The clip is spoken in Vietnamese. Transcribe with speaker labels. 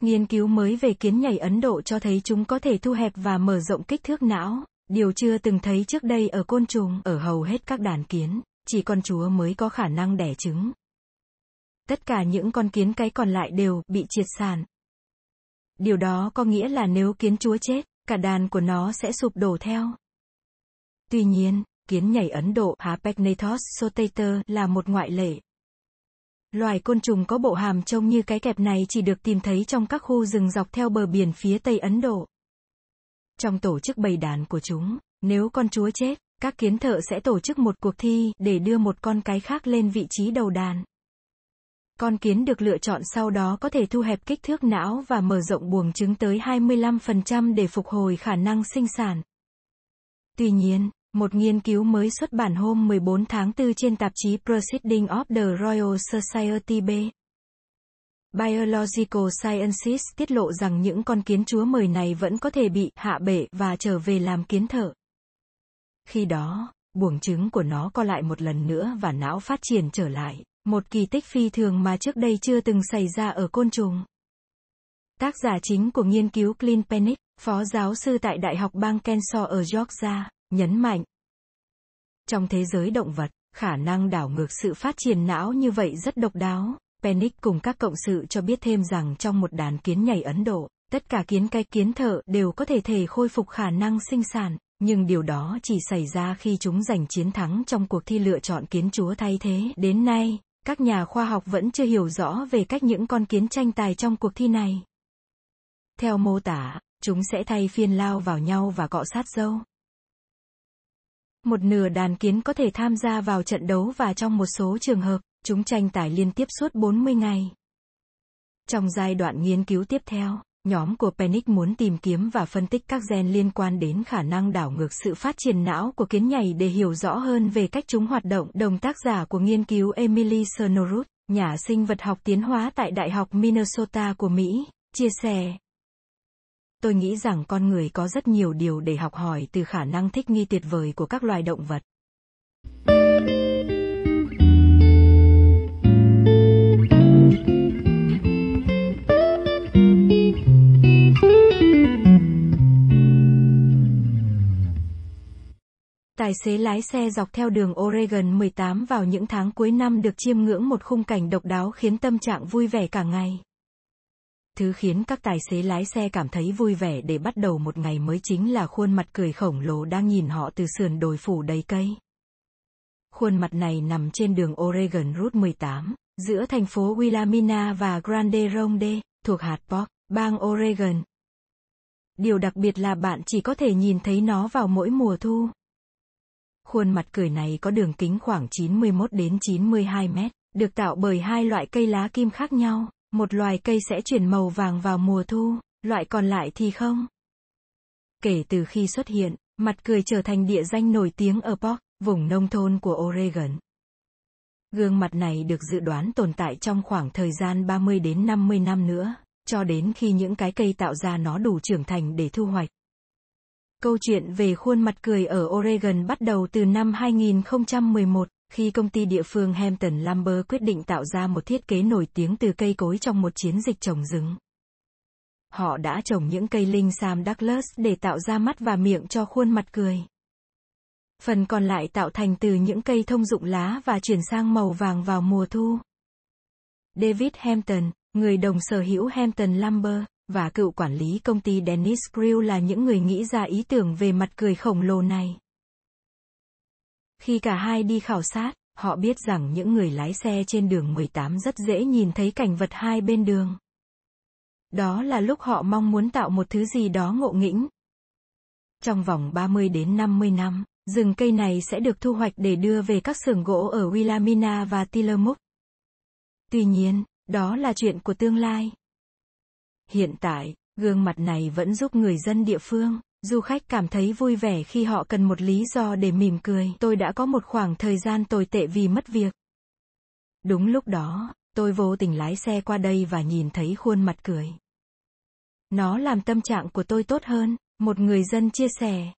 Speaker 1: Nghiên cứu mới về kiến nhảy Ấn Độ cho thấy chúng có thể thu hẹp và mở rộng kích thước não, điều chưa từng thấy trước đây ở côn trùng, ở hầu hết các đàn kiến, chỉ con chúa mới có khả năng đẻ trứng. Tất cả những con kiến cái còn lại đều bị triệt sản. Điều đó có nghĩa là nếu kiến chúa chết, cả đàn của nó sẽ sụp đổ theo. Tuy nhiên, kiến nhảy Ấn Độ Hapagnathos sotator là một ngoại lệ. Loài côn trùng có bộ hàm trông như cái kẹp này chỉ được tìm thấy trong các khu rừng dọc theo bờ biển phía Tây Ấn Độ. Trong tổ chức bầy đàn của chúng, nếu con chúa chết, các kiến thợ sẽ tổ chức một cuộc thi để đưa một con cái khác lên vị trí đầu đàn. Con kiến được lựa chọn sau đó có thể thu hẹp kích thước não và mở rộng buồng trứng tới 25% để phục hồi khả năng sinh sản. Tuy nhiên, một nghiên cứu mới xuất bản hôm 14 tháng 4 trên tạp chí Proceedings of the Royal Society B. Biological Sciences tiết lộ rằng những con kiến chúa mời này vẫn có thể bị hạ bể và trở về làm kiến thợ. Khi đó, buồng trứng của nó co lại một lần nữa và não phát triển trở lại, một kỳ tích phi thường mà trước đây chưa từng xảy ra ở côn trùng. Tác giả chính của nghiên cứu Clint Penick, phó giáo sư tại Đại học bang Kansas ở Georgia, nhấn mạnh. Trong thế giới động vật, khả năng đảo ngược sự phát triển não như vậy rất độc đáo. Penick cùng các cộng sự cho biết thêm rằng trong một đàn kiến nhảy Ấn Độ, tất cả kiến cái kiến thợ đều có thể thể khôi phục khả năng sinh sản, nhưng điều đó chỉ xảy ra khi chúng giành chiến thắng trong cuộc thi lựa chọn kiến chúa thay thế. Đến nay, các nhà khoa học vẫn chưa hiểu rõ về cách những con kiến tranh tài trong cuộc thi này. Theo mô tả, chúng sẽ thay phiên lao vào nhau và cọ sát dâu. Một nửa đàn kiến có thể tham gia vào trận đấu và trong một số trường hợp, chúng tranh tài liên tiếp suốt 40 ngày. Trong giai đoạn nghiên cứu tiếp theo, nhóm của Penick muốn tìm kiếm và phân tích các gen liên quan đến khả năng đảo ngược sự phát triển não của kiến nhảy để hiểu rõ hơn về cách chúng hoạt động. Đồng tác giả của nghiên cứu Emily Snorrut, nhà sinh vật học tiến hóa tại Đại học Minnesota của Mỹ, chia sẻ, tôi nghĩ rằng con người có rất nhiều điều để học hỏi từ khả năng thích nghi tuyệt vời của các loài động vật. Tài xế lái xe dọc theo đường Oregon 18 vào những tháng cuối năm được chiêm ngưỡng một khung cảnh độc đáo khiến tâm trạng vui vẻ cả ngày. Thứ khiến các tài xế lái xe cảm thấy vui vẻ để bắt đầu một ngày mới chính là khuôn mặt cười khổng lồ đang nhìn họ từ sườn đồi phủ đầy cây. Khuôn mặt này nằm trên đường Oregon Route 18, giữa thành phố Willamina và Grande Ronde, thuộc hạt Park, bang Oregon. Điều đặc biệt là bạn chỉ có thể nhìn thấy nó vào mỗi mùa thu. Khuôn mặt cười này có đường kính khoảng 91 đến 92 mét, được tạo bởi hai loại cây lá kim khác nhau. Một loài cây sẽ chuyển màu vàng vào mùa thu, loại còn lại thì không. Kể từ khi xuất hiện, mặt cười trở thành địa danh nổi tiếng ở Park, vùng nông thôn của Oregon. Gương mặt này được dự đoán tồn tại trong khoảng thời gian 30 đến 50 năm nữa, cho đến khi những cái cây tạo ra nó đủ trưởng thành để thu hoạch. Câu chuyện về khuôn mặt cười ở Oregon bắt đầu từ năm 2011 khi công ty địa phương Hampton Lumber quyết định tạo ra một thiết kế nổi tiếng từ cây cối trong một chiến dịch trồng rừng. Họ đã trồng những cây linh Sam Douglas để tạo ra mắt và miệng cho khuôn mặt cười. Phần còn lại tạo thành từ những cây thông dụng lá và chuyển sang màu vàng vào mùa thu. David Hampton, người đồng sở hữu Hampton Lumber, và cựu quản lý công ty Dennis Grill là những người nghĩ ra ý tưởng về mặt cười khổng lồ này. Khi cả hai đi khảo sát, họ biết rằng những người lái xe trên đường 18 rất dễ nhìn thấy cảnh vật hai bên đường. Đó là lúc họ mong muốn tạo một thứ gì đó ngộ nghĩnh. Trong vòng 30 đến 50 năm, rừng cây này sẽ được thu hoạch để đưa về các xưởng gỗ ở Willamina và Tillamook. Tuy nhiên, đó là chuyện của tương lai. Hiện tại, gương mặt này vẫn giúp người dân địa phương Du khách cảm thấy vui vẻ khi họ cần một lý do để mỉm cười. Tôi đã có một khoảng thời gian tồi tệ vì mất việc. Đúng lúc đó, tôi vô tình lái xe qua đây và nhìn thấy khuôn mặt cười. Nó làm tâm trạng của tôi tốt hơn, một người dân chia sẻ.